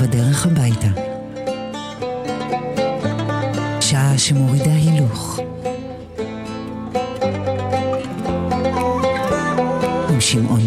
בדרך הביתה. שעה שמורידה הילוך. עם שמעון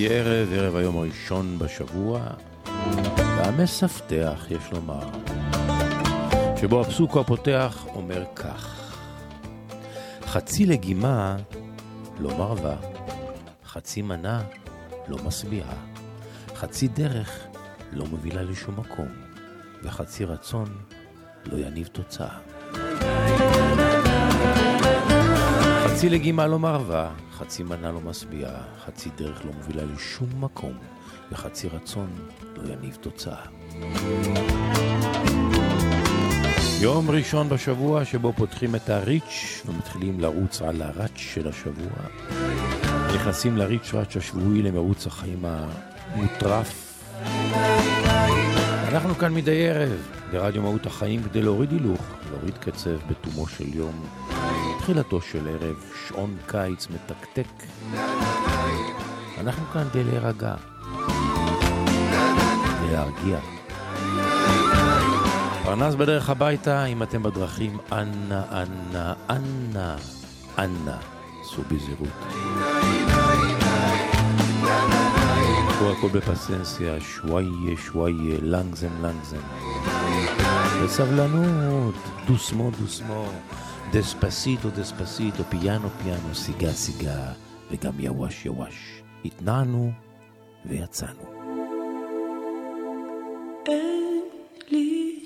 ויהי ערב, ערב היום הראשון בשבוע, והמספתח, יש לומר, שבו הפסוק הפותח אומר כך: חצי לגימה לא מרבה, חצי מנה לא משביעה, חצי דרך לא מובילה לשום מקום, וחצי רצון לא יניב תוצאה. חצי לגימה לא מרבה, חצי מנה לא משביעה, חצי דרך לא מובילה לשום מקום, וחצי רצון לא יניב תוצאה. יום ראשון בשבוע שבו פותחים את הריץ' ומתחילים לרוץ על הראץ' של השבוע. נכנסים לריץ' ראץ' השבועי למרוץ החיים המוטרף. אנחנו כאן מדי ערב ברדיו מהות החיים כדי להוריד הילוך, להוריד קצב בתומו של יום. תחילתו של ערב, שעון קיץ מתקתק. אנחנו כאן כדי להירגע, להרגיע. פרנס בדרך הביתה, אם אתם בדרכים, אנא, אנא, אנא, אנא, סעו בזהירות. קחו הכל בפסנסיה, שוואיה, שוואיה, לנגזם, לנגזם. בסבלנות, דוסמו. דספסיטו, דספסיטו, פיאנו, פיאנו, סיגה, סיגה, וגם יווש, יווש. התנענו ויצאנו. אין לי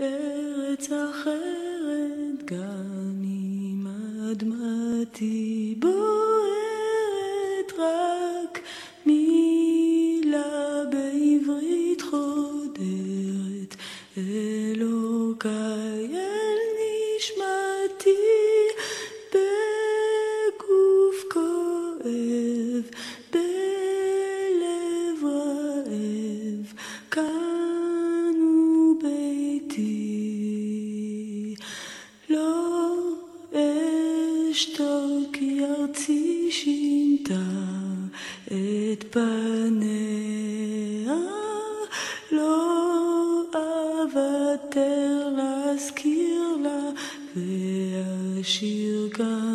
ארץ אחרת, גם אם אדמתי בוערת, רק מילה בעברית חודרת, אלוקיי אל נשמתי, אשתוק כי ארצי שינתה את פניה, לא אוותר להזכיר לה ואשיר כאן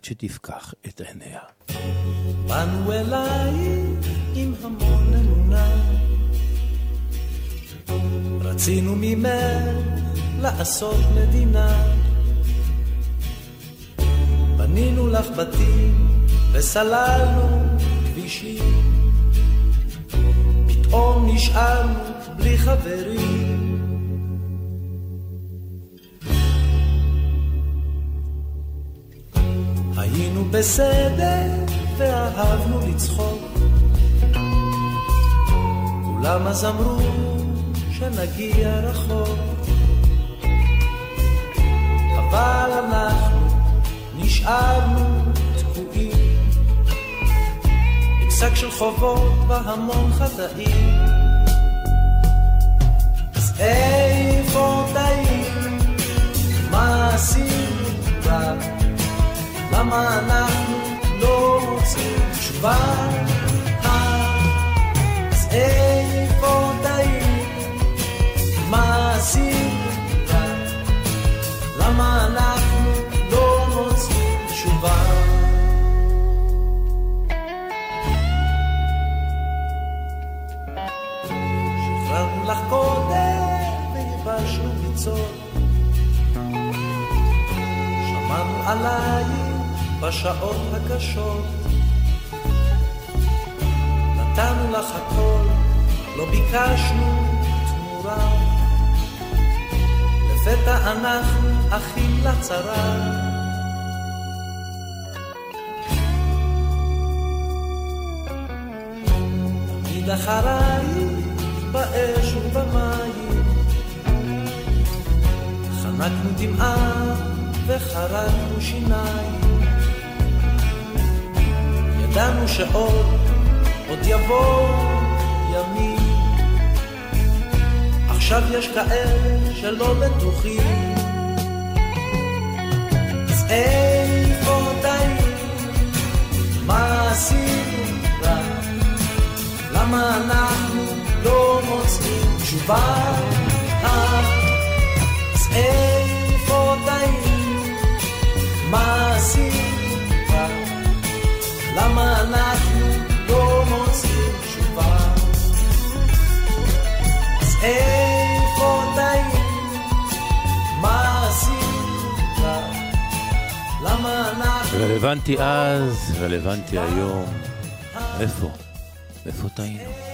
עד שתפקח את עיניה. באנו אלייך עם המון אמונה. רצינו ממך לעשות מדינה. בנינו לך בתים וסללנו כבישים. פתאום נשארנו בלי חברים. בסדר ואהבנו לצחוק. כולם אז אמרו שנגיע רחוק. אבל אנחנו נשארנו תקועים. עם שק של חובות והמון חטאים. אז איפה טעים? מה עשינו רע? למה אנחנו לא מוצאים תשובה? אז איפה טעים? מה רע? למה אנחנו לא מוצאים תשובה? שחררנו לך קודם והלבשנו ביצות שמענו עלייך בשעות הקשות. נתנו לך הכל, לא ביקשנו תמורה. לפתע אנחנו אחים לצרה. תמיד אחרייך באש ובמים. חנקנו דמעה וחרקנו שיניים. ידענו שעוד, עוד יבואו ימים. עכשיו יש כאלה שלא בטוחים. אז איפה טעים? מה עשינו רע? למה אנחנו לא מוצאים תשובה? אז איפה טעים? מה עשינו? למה אנחנו לא מוצאים תשובה? אז איפה טעים? מה עשינו רע? למה אנחנו רלוונטי אז, רלוונטי היום. איפה? איפה טעינו?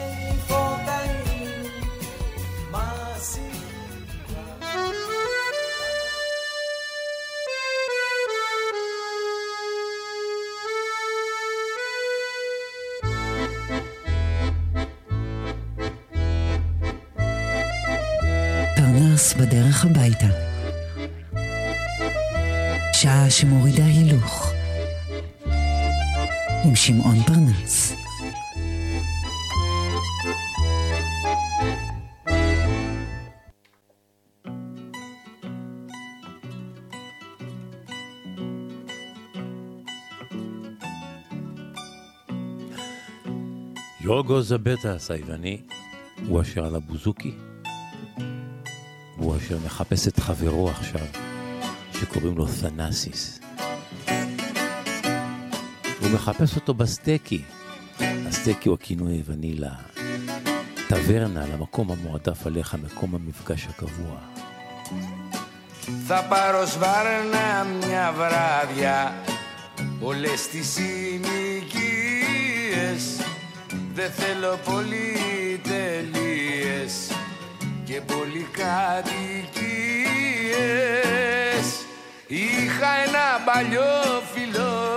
פרנס בדרך הביתה. שעה שמורידה הילוך. עם שמעון פרנס. יורגו זבטס היווני הוא אשר על הבוזוקי. הוא אשר מחפש את חברו עכשיו, שקוראים לו תנאסיס. הוא מחפש אותו בסטקי. הסטקי הוא הכינוי היווני לטברנה, למקום המועדף עליך, מקום המפגש הקבוע. Θα πάρω σβάρνα μια βράδια Όλες τις συνοικίες Δεν θέλω πολυτελείες Και πολυκατοικίες. Είχα ένα παλιό φιλό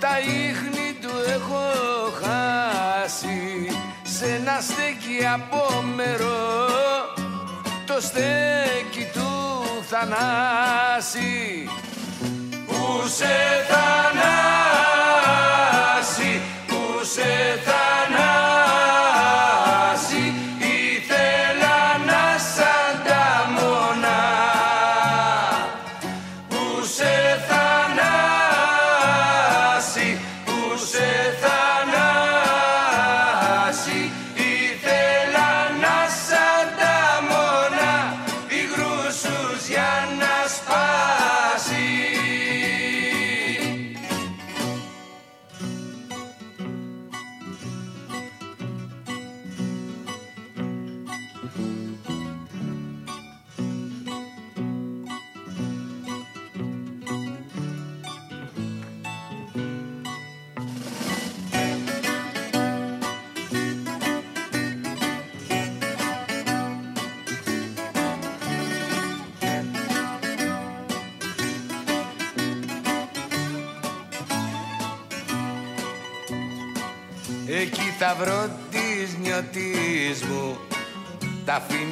Τα ίχνη του έχω χάσει. Σ' ένα στέκι απόμερο το στέκι του Θανάση. Πού σε Θανάση,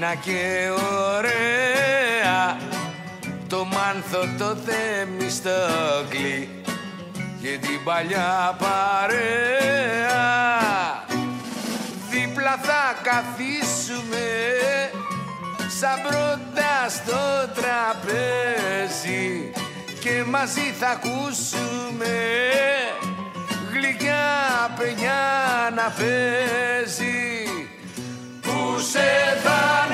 Τα φίνα και ωραία. Το μάνθο το θεμιστόκλι Και την παλιά παρέα. Δίπλα θα καθίσουμε Σαν πρώτα στο τραπέζι Και μαζί θα ακούσουμε γλυκιά παινιά να παίζει. Που σε θανάσει,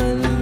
and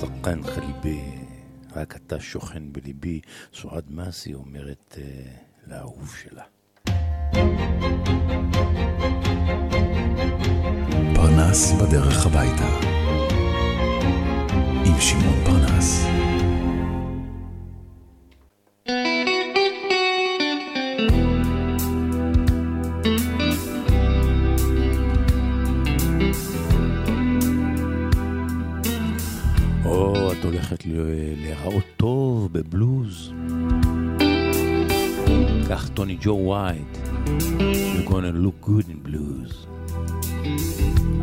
שחקן חליבי, רק אתה שוכן בליבי, סועד מסי אומרת uh, לאהוב שלה. פרנס בדרך הביתה. עם שמעון פרנס. הולכת ל- להיראות טוב בבלוז. קח טוני ג'ו ווייט. You're gonna look good in blues.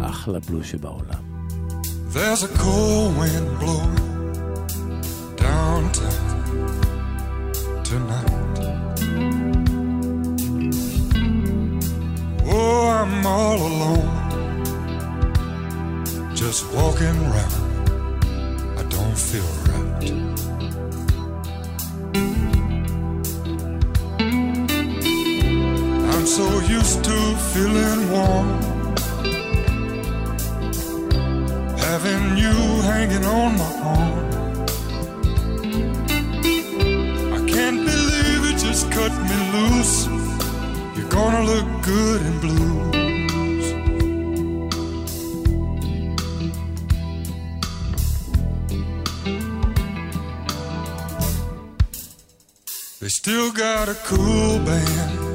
אחלה בלוז שבעולם. There's a cold wind blowing downtown tonight. Oh, I'm all alone, just walking around. Used to feeling warm. having you hanging on my arm. I can't believe it just cut me loose. You're gonna look good in blues. They still got a cool band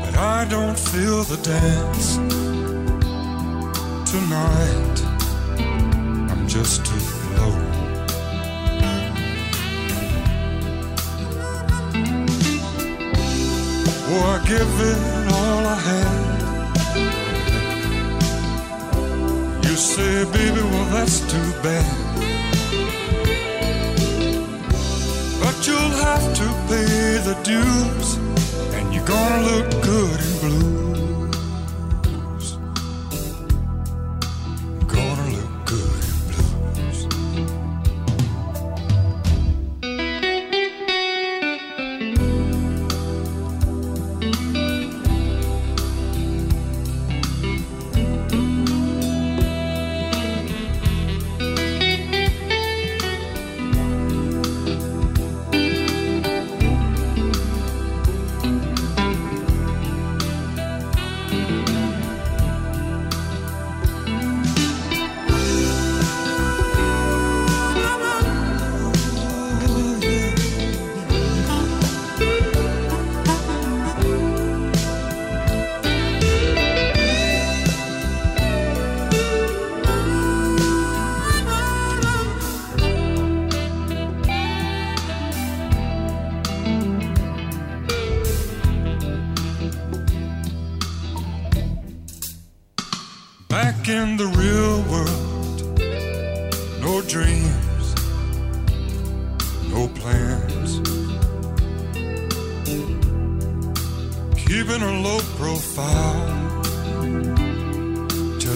But I don't feel the dance tonight. I'm just too low. Oh, I give it all I had. You say, baby, well, that's too bad. You'll have to pay the dues. And you're gonna look good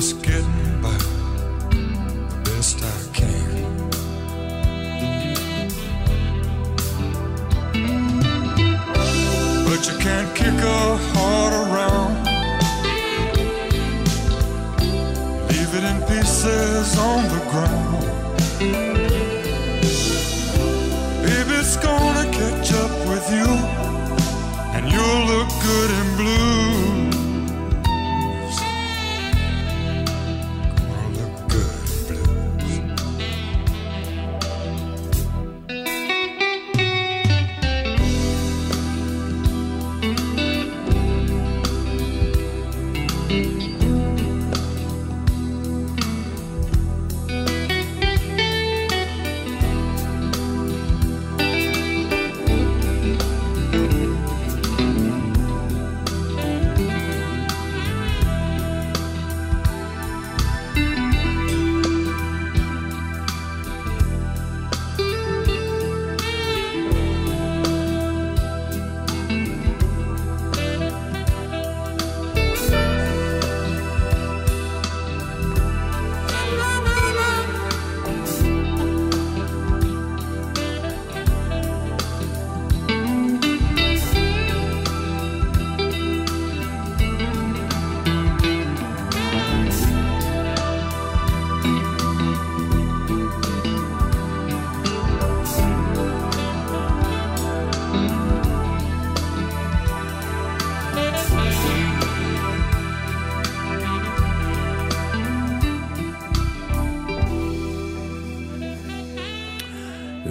just getting by the best I can. But you can't kick a heart around. leave it in pieces on the ground.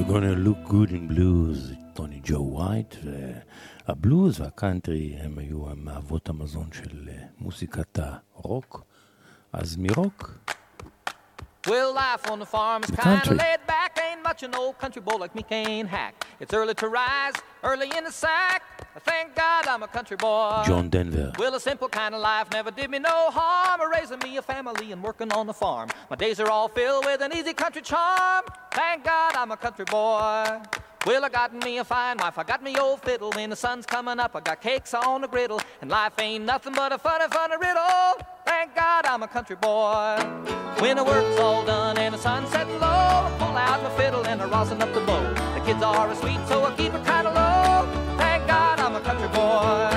Good in Blues, טוני ג'ו ווייט, והבלוז והקאנטרי הם היו מאבות המזון של אה, מוסיקת הרוק. אז מרוק, Well, life on the farm is The kind country. of laid back. Ain't much an old country boy like me can hack. It's early to rise, early in the sack. Thank God I'm a country boy. John Denver. Well, a simple kind of life never did me no harm. Raising me a family and working on the farm. My days are all filled with an easy country charm. Thank God I'm a country boy. Well, I got me a fine wife, I got me old fiddle. When the sun's coming up, I got cakes on the griddle. And life ain't nothing but a funny, funny riddle. Thank God I'm a country boy. When the work's all done and the sun's setting low, I pull out my fiddle and I rosin up the bow. The kids are sweet, so I keep it kind of low. Thank God I'm a country boy.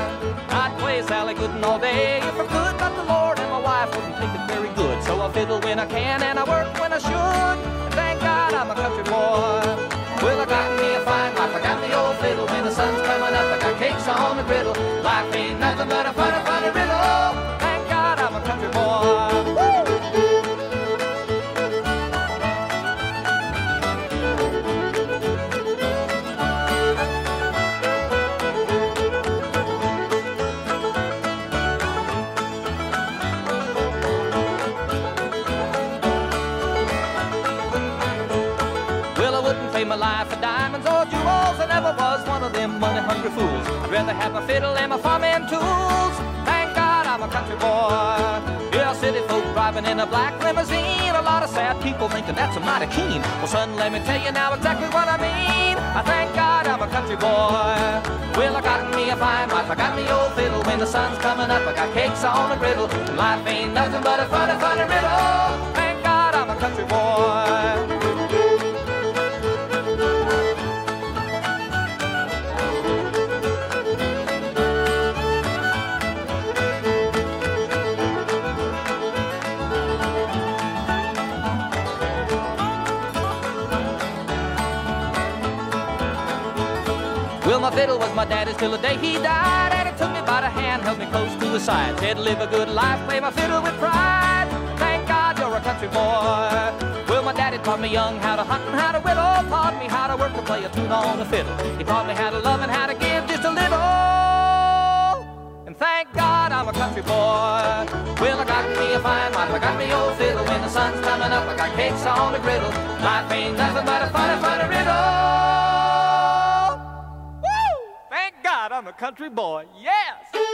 I'd play Sally Gooden all day if I could, but the Lord and my wife wouldn't think it very good. So I fiddle when I can and I work when I should. Thank God I'm a country boy. Have a fiddle and my farming tools. Thank God I'm a country boy. Yeah, city folk driving in a black limousine. A lot of sad people thinking that's a mighty keen. Well, son, let me tell you now exactly what I mean. I thank God I'm a country boy. Well, I got me a fine wife, I got me old fiddle. When the sun's coming up, I got cakes on the griddle. Life ain't nothing but a funny, funny riddle. Thank God I'm a country boy. Fiddle was my daddy's till the day he died, and he took me by the hand, held me close to his side, said, "Live a good life, play my fiddle with pride." Thank God you're a country boy. Well, my daddy taught me young how to hunt and how to whittle, taught me how to work and play a tune on the fiddle. He taught me how to love and how to give just a little. And thank God I'm a country boy. Well, I got me a fine wife, I got me old fiddle. When the sun's coming up, I got cakes on the griddle. Life ain't nothing but a funny, funny riddle. I'm a country boy. Yes!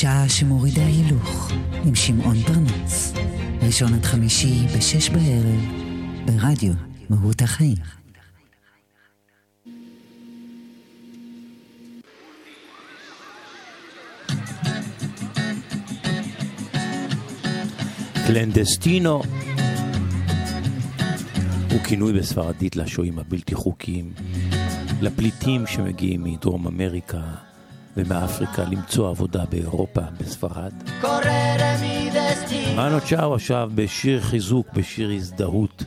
שעה שמורידה הילוך עם שמעון פרנס. ראשון עד חמישי בשש בערב ברדיו מהות החיים. קלנדסטינו הוא כינוי בספרדית לשוהים הבלתי חוקיים, לפליטים שמגיעים מדרום אמריקה ומאפריקה למצוא עבודה באירופה, בספרד. מנו צ'או עכשיו בשיר חיזוק, בשיר הזדהות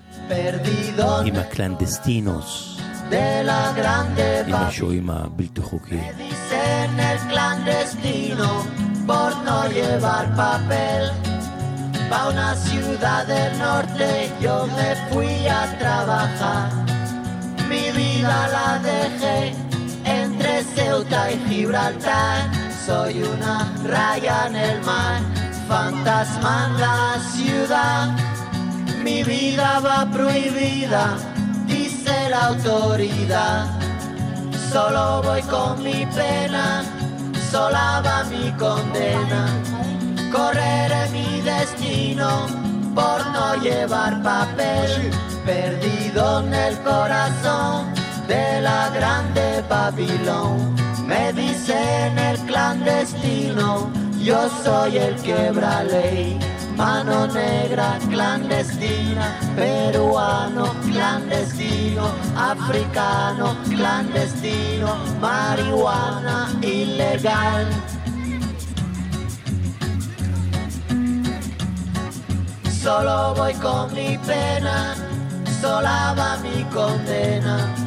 עם ה clandestinos, עם. השוהים הבלתי חוקיים. Pa una ciudad del norte yo me fui a trabajar. Mi vida la dejé Ceuta y Gibraltar. Soy una raya en el mar, fantasma en la ciudad. Mi vida va prohibida, dice la autoridad. Solo voy con mi pena, sola va mi condena. Correré mi destino por no llevar papel, perdido en el corazón de la grande Babilón. Me dicen el clandestino, yo soy el quebra ley. Mano negra clandestina, peruano clandestino, africano clandestino, marihuana ilegal. Solo voy con mi pena, sola va mi condena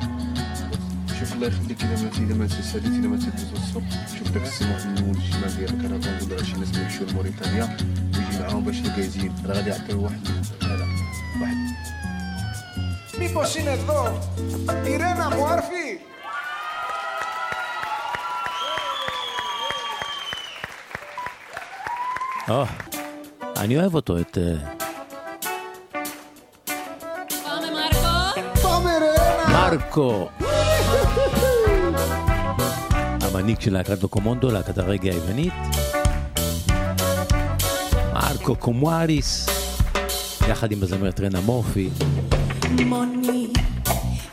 الله يخليك اذا ما اذا ما تساليت اذا ما تدوز السوق شوف داك السي محمود الجمال ديالك أنا كنقول على شي ناس يمشيو لموريتانيا ويجي معاهم باش الكازين راه غادي يعطيو واحد هذا واحد مي بوشينا الضو ايرانا موارفي آه אני אוהב אותו, את... מרקו. המנהיג של להקת לוקומונדו, להקת הרגע היוונית. מרקו קומואריס, יחד עם הזמרת רנה מורפי, Μόνη,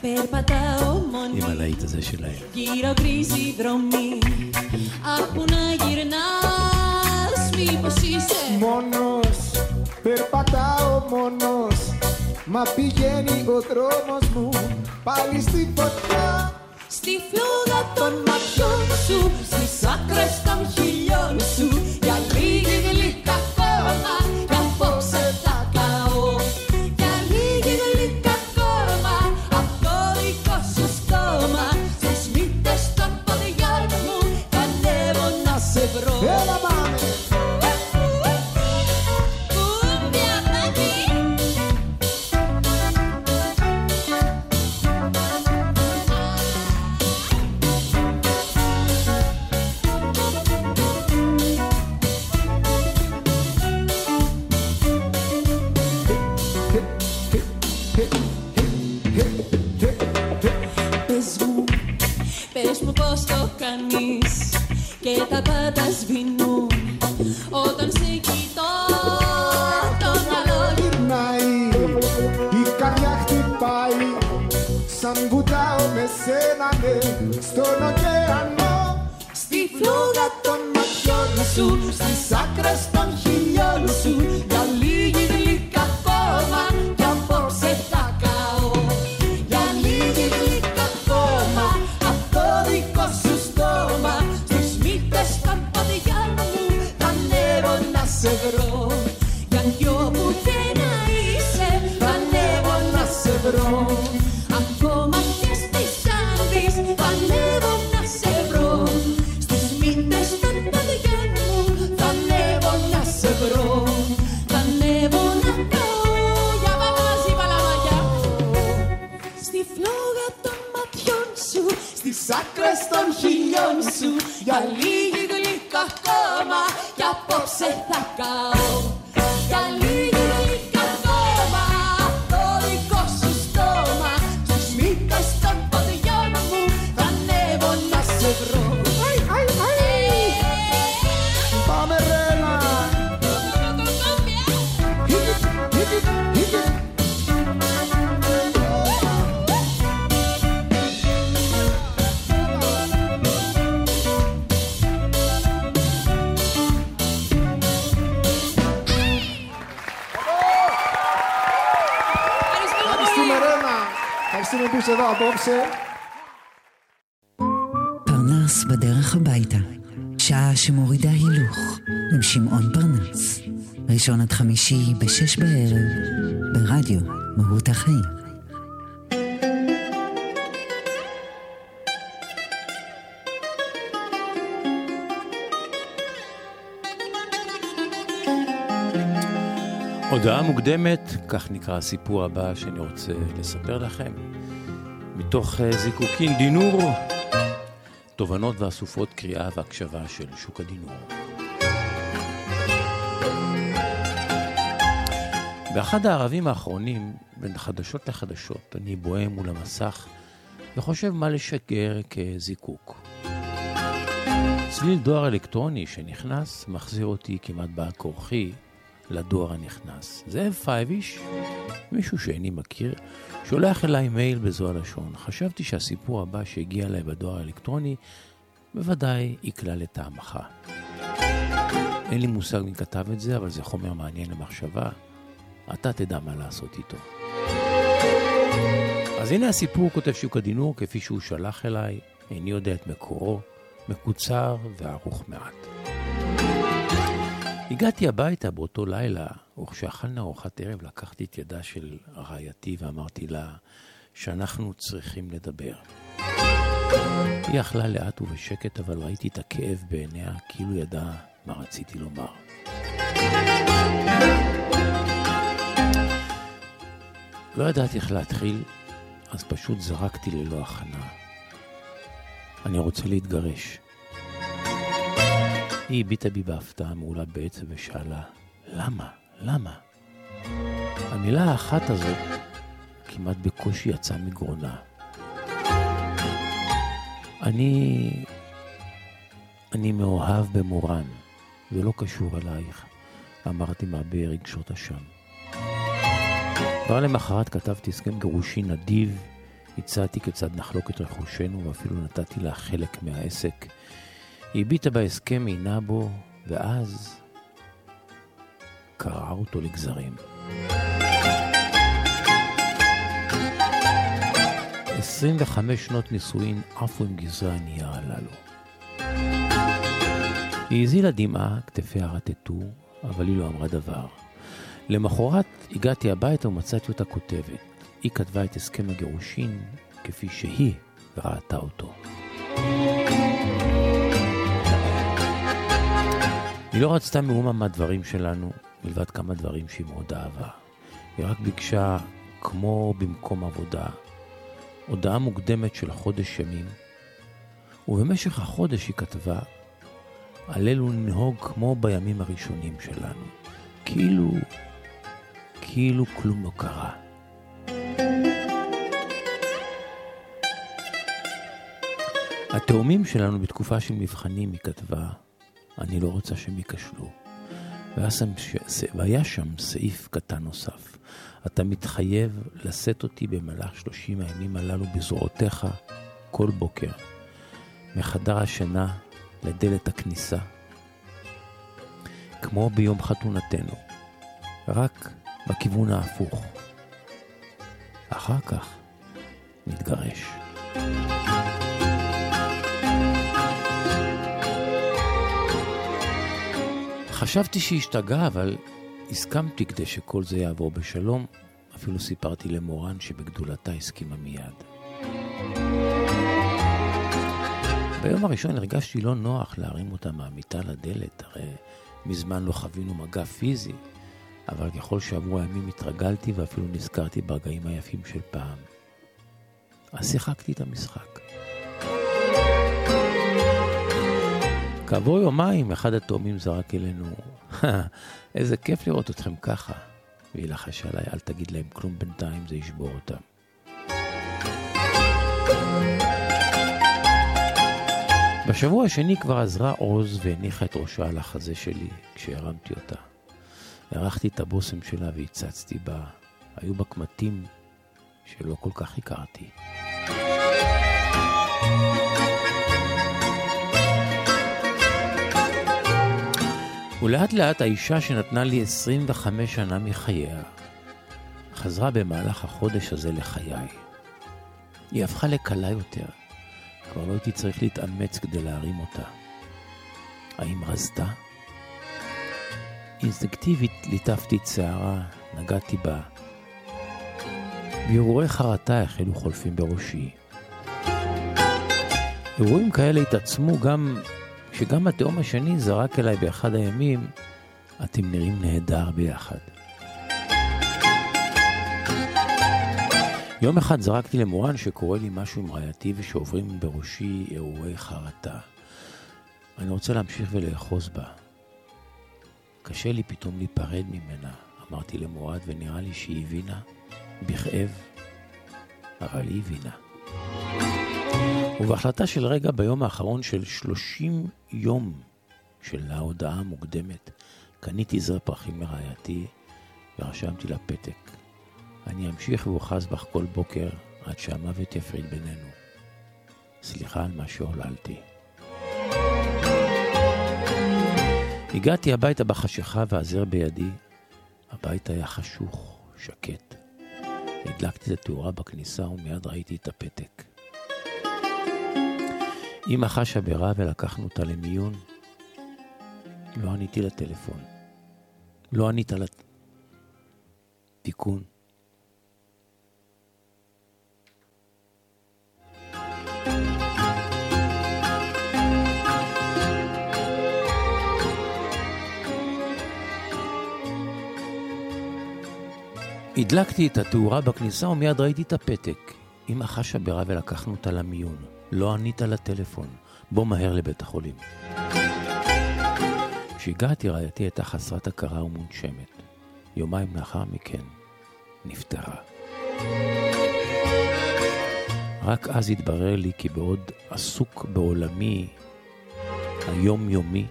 περπατάω μόνη עם הלהיט הזה שלהם. Γύρω γκρίζοι δρόμοι Άκου να γυρνάς Μήπως είσαι Μόνος, περπατάω μόνος Μα πηγαίνει ο δρόμος μου πάλι στη φωτιά Στη φλόγα των ματιών σου Στις άκρες των χιλιών σου Για λίγη γλυκά ακόμα Stone בובסר. פרנס בדרך הביתה, שעה שמורידה הילוך עם שמעון פרנס, ראשון עד חמישי בשש בערב, ברדיו מהות החיים. הודעה מוקדמת, כך נקרא הסיפור הבא שאני רוצה לספר לכם. מתוך אה, זיקוקין דינור, תובנות ואסופות קריאה והקשבה של שוק הדינור. באחד הערבים האחרונים, בין חדשות לחדשות, אני בוהה מול המסך וחושב מה לשגר כזיקוק. צליל דואר אלקטרוני שנכנס מחזיר אותי כמעט בא כורחי לדואר הנכנס. זאב פייביש מישהו שאיני מכיר, שולח אליי מייל בזו הלשון. חשבתי שהסיפור הבא שהגיע אליי בדואר האלקטרוני בוודאי יקלע לטעמך. אין לי מושג מי כתב את זה, אבל זה חומר מעניין למחשבה. אתה תדע מה לעשות איתו. אז הנה הסיפור, כותב שוק הדינור, כפי שהוא שלח אליי, איני יודע את מקורו, מקוצר וערוך מעט. הגעתי הביתה באותו לילה, וכשאכלנו ארוחת ערב לקחתי את ידה של רעייתי ואמרתי לה שאנחנו צריכים לדבר. היא אכלה לאט ובשקט, אבל ראיתי את הכאב בעיניה, כאילו ידעה מה רציתי לומר. לא ידעתי איך להתחיל, אז פשוט זרקתי ללא הכנה. אני רוצה להתגרש. היא הביטה בי בהפתעה מעולה בעצב ושאלה, למה? למה? המילה האחת הזאת כמעט בקושי יצאה מגרונה. אני... אני מאוהב במורן, זה לא קשור אלייך, אמרתי מעבה רגשות אשם. כבר למחרת כתבתי הסכם גירושין נדיב, הצעתי כיצד נחלוק את רכושנו ואפילו נתתי לה חלק מהעסק. היא הביטה בהסכם, עינה בו, ואז קרעה אותו לגזרים. 25 שנות נישואין עפו עם גזרי הנייר הללו. היא הזילה דמעה, כתפיה רטטו, אבל היא לא אמרה דבר. למחרת הגעתי הביתה ומצאתי אותה כותבת. היא כתבה את הסכם הגירושין כפי שהיא ראתה אותו. היא לא רצתה מאומה מהדברים שלנו, מלבד כמה דברים שהיא מאוד אהבה. היא רק ביקשה, כמו במקום עבודה, הודעה מוקדמת של חודש ימים, ובמשך החודש היא כתבה, עלינו לנהוג כמו בימים הראשונים שלנו, כאילו, כאילו כלום לא קרה. התאומים שלנו בתקופה של מבחנים, היא כתבה, אני לא רוצה שהם ייכשלו. והיה שם, סעיף קטן נוסף. אתה מתחייב לשאת אותי במהלך שלושים הימים הללו בזרועותיך כל בוקר, מחדר השינה לדלת הכניסה, כמו ביום חתונתנו, רק בכיוון ההפוך. אחר כך נתגרש. חשבתי שהשתגעה, אבל הסכמתי כדי שכל זה יעבור בשלום. אפילו סיפרתי למורן שבגדולתה הסכימה מיד. ביום הראשון הרגשתי לא נוח להרים אותה מהמיטה לדלת, הרי מזמן לא חווינו מגע פיזי, אבל ככל שעברו הימים התרגלתי ואפילו נזכרתי ברגעים היפים של פעם. אז שיחקתי את המשחק. כעבור יומיים אחד התאומים זרק אלינו, איזה כיף לראות אתכם ככה. והיא לחשה עליי, אל תגיד להם כלום בינתיים, זה ישבור אותם. בשבוע השני כבר עזרה עוז והניחה את ראשה על החזה שלי כשהרמתי אותה. הרחתי את הבושם שלה והצצתי בה. היו בה קמטים שלא כל כך הכרתי. ולאט לאט האישה שנתנה לי 25 שנה מחייה, חזרה במהלך החודש הזה לחיי. היא הפכה לקלה יותר, כבר לא הייתי צריך להתאמץ כדי להרים אותה. האם רזתה? אינסטינקטיבית ליטפתי את שערה, נגעתי בה. והרהורי חרטה החלו חולפים בראשי. אירועים כאלה התעצמו גם שגם התאום השני זרק אליי באחד הימים, אתם נראים נהדר ביחד. יום אחד זרקתי למורן שקורה לי משהו עם רעייתי ושעוברים בראשי אירועי חרטה. אני רוצה להמשיך ולאחוז בה. קשה לי פתאום להיפרד ממנה, אמרתי למורד, ונראה לי שהיא הבינה, בכאב, אבל היא הבינה. ובהחלטה של רגע ביום האחרון של 30 יום של ההודעה המוקדמת, קניתי זר פרחים מרעייתי ורשמתי לה פתק. אני אמשיך ואוחז בך כל בוקר עד שהמוות יפריד בינינו. סליחה על מה שעוללתי. הגעתי הביתה בחשיכה והזר בידי. הבית היה חשוך, שקט. הדלקתי את התאורה בכניסה ומיד ראיתי את הפתק. אמא חשה ברע ולקחנו אותה למיון. לא עניתי לטלפון. לא ענית לתיקון. הדלקתי את התאורה בכניסה ומיד ראיתי את הפתק. אמא חשה ברע ולקחנו אותה למיון. לא ענית לטלפון. בוא מהר לבית החולים. כשהגעתי רעייתי הייתה חסרת הכרה ומונשמת. יומיים לאחר מכן נפטרה. רק אז התברר לי כי בעוד עסוק בעולמי היומיומי,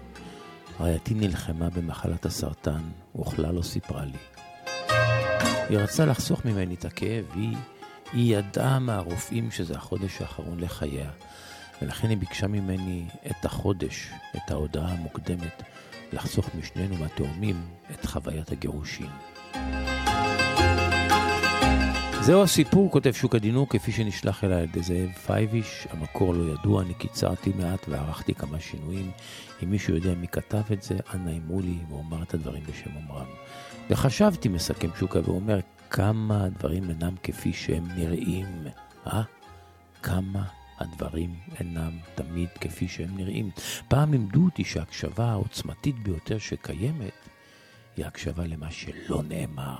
רעייתי נלחמה במחלת הסרטן, וכלל לא סיפרה לי. היא רצתה לחסוך ממני את הכאב, היא, היא ידעה מהרופאים שזה החודש האחרון לחייה, ולכן היא ביקשה ממני את החודש, את ההודעה המוקדמת, לחסוך משנינו מהתאומים את חוויית הגירושין. זהו הסיפור, כותב שוק הדינור, כפי שנשלח אליי על ידי זאב פייביש. המקור לא ידוע, אני קיצרתי מעט וערכתי כמה שינויים. אם מישהו יודע מי כתב את זה, אנא אמרו לי ואומר את הדברים בשם אומרם. וחשבתי, מסכם שוקה ואומר, כמה הדברים אינם כפי שהם נראים, אה? כמה הדברים אינם תמיד כפי שהם נראים. פעם לימדו אותי שההקשבה העוצמתית ביותר שקיימת היא הקשבה למה שלא נאמר.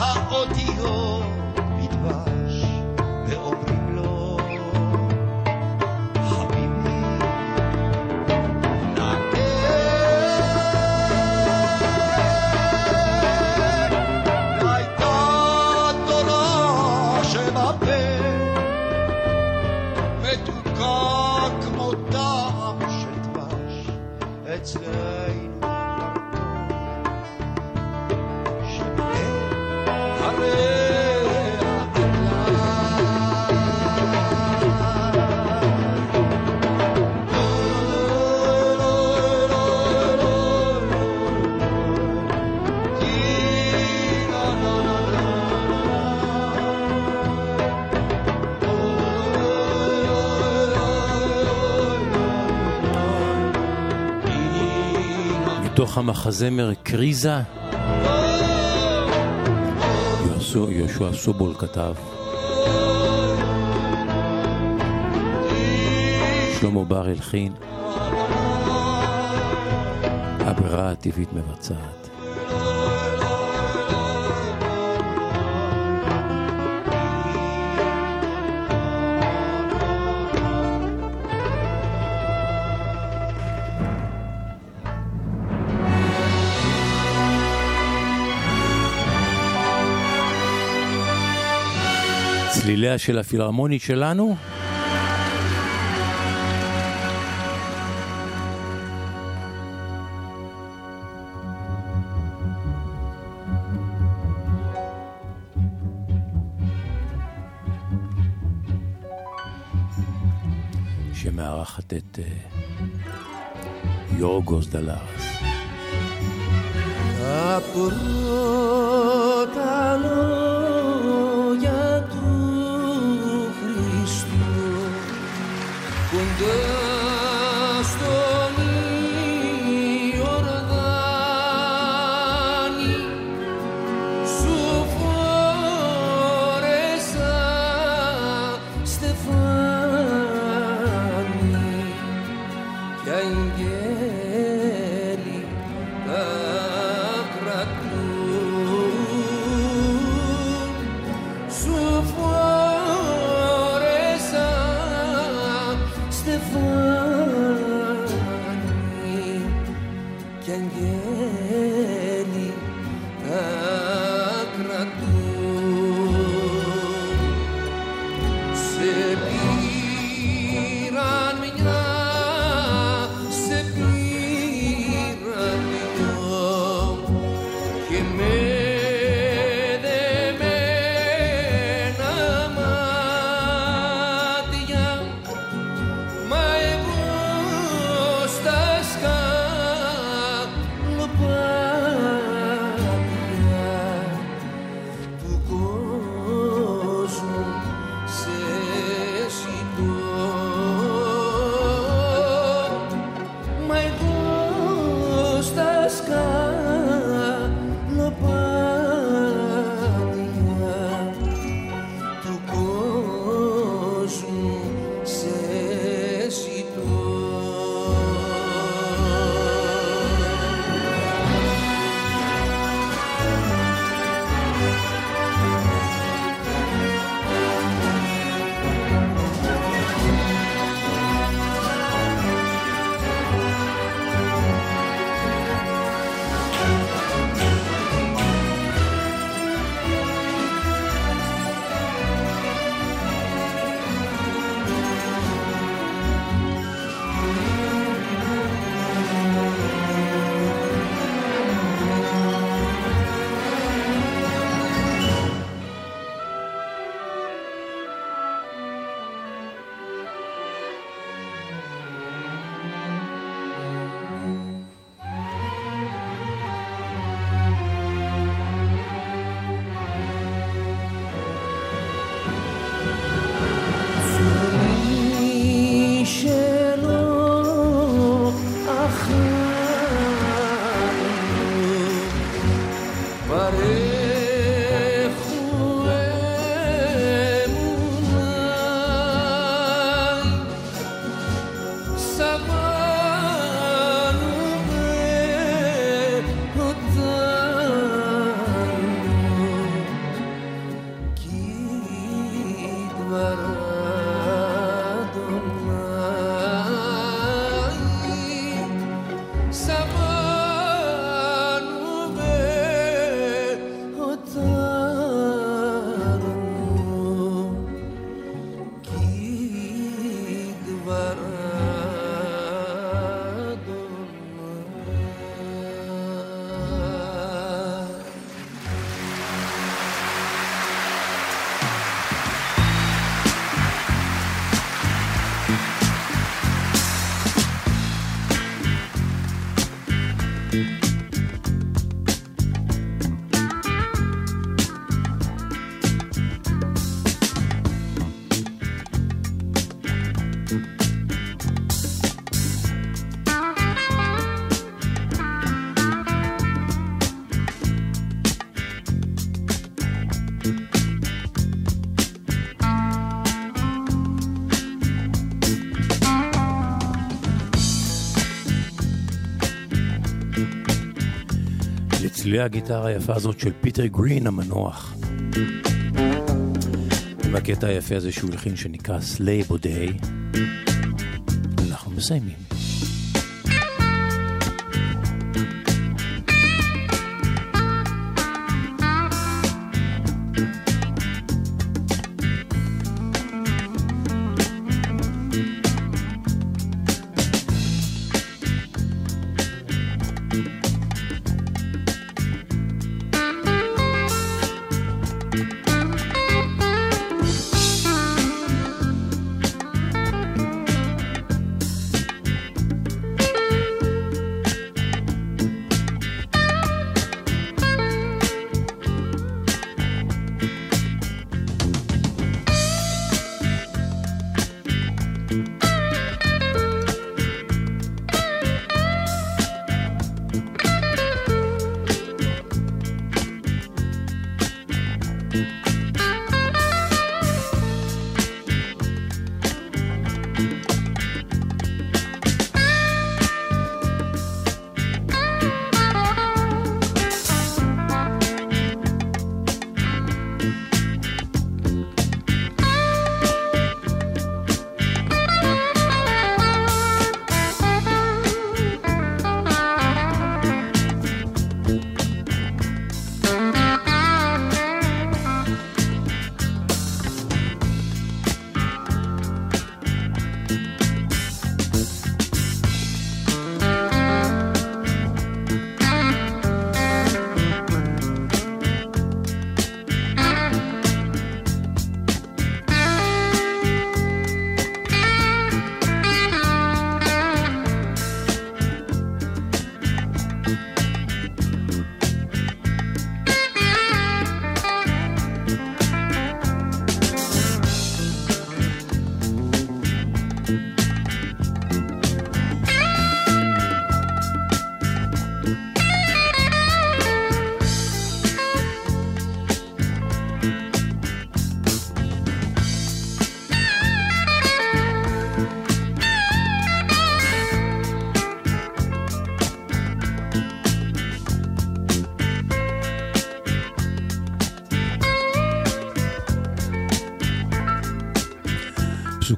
Ha'oti המחזמר קריזה, יהושע סובול כתב. שלמה בר הלחין, הברירה הטבעית מבצעת. ידיה של הפילהרמונית שלנו. שמארחת את אה, יורגוס דלארס. הפרוטה לא but בצלילי הגיטרה היפה הזאת של פיטר גרין המנוח. עם הקטע היפה הזה שהוא הלחין שנקרא סליי בודי. אנחנו מסיימים.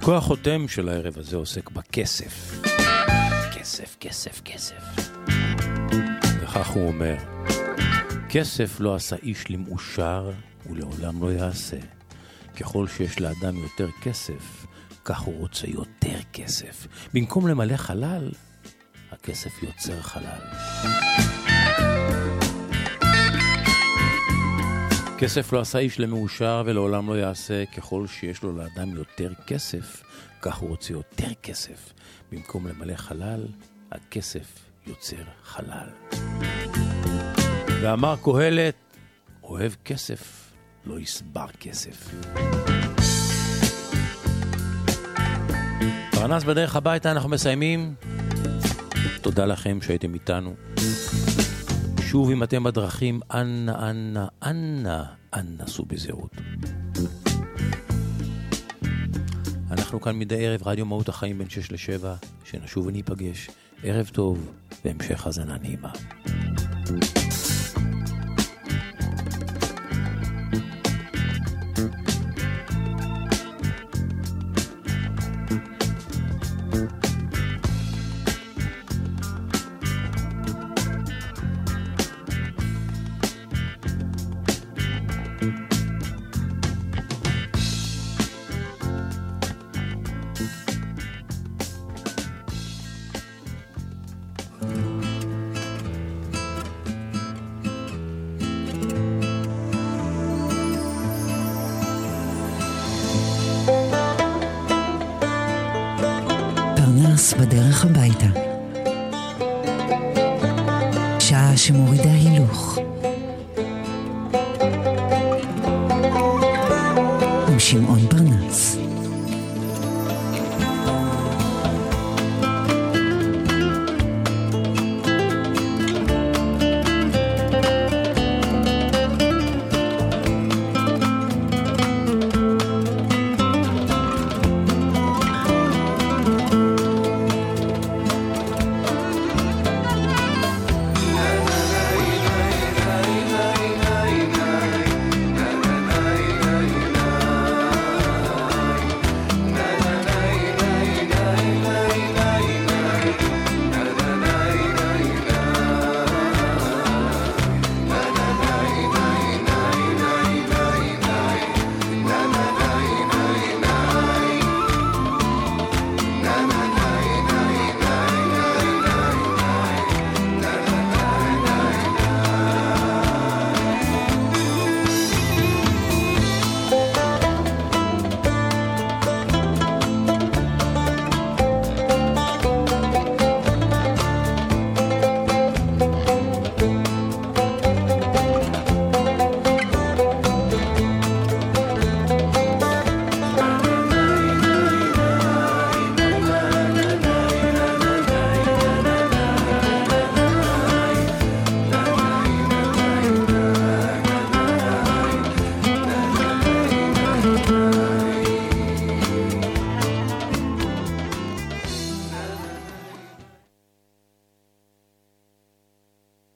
פסוקו החותם של הערב הזה עוסק בכסף. כסף, כסף, כסף. וכך הוא אומר, כסף לא עשה איש למאושר ולעולם לא יעשה. ככל שיש לאדם יותר כסף, כך הוא רוצה יותר כסף. במקום למלא חלל, הכסף יוצר חלל. כסף לא עשה איש למאושר ולעולם לא יעשה ככל שיש לו לאדם יותר כסף, כך הוא רוצה יותר כסף. במקום למלא חלל, הכסף יוצר חלל. ואמר קהלת, אוהב כסף, לא יסבר כסף. פרנס בדרך הביתה, אנחנו מסיימים. תודה לכם שהייתם איתנו. שוב, אם אתם בדרכים, אנא, אנא, אנא, אנא סעו בזהירות. אנחנו כאן מדי ערב, רדיו מהות החיים בין 6 ל-7, שנשוב וניפגש. ערב טוב והמשך האזנה נעימה. פרנס שמורידה הילוך. עם שמעון.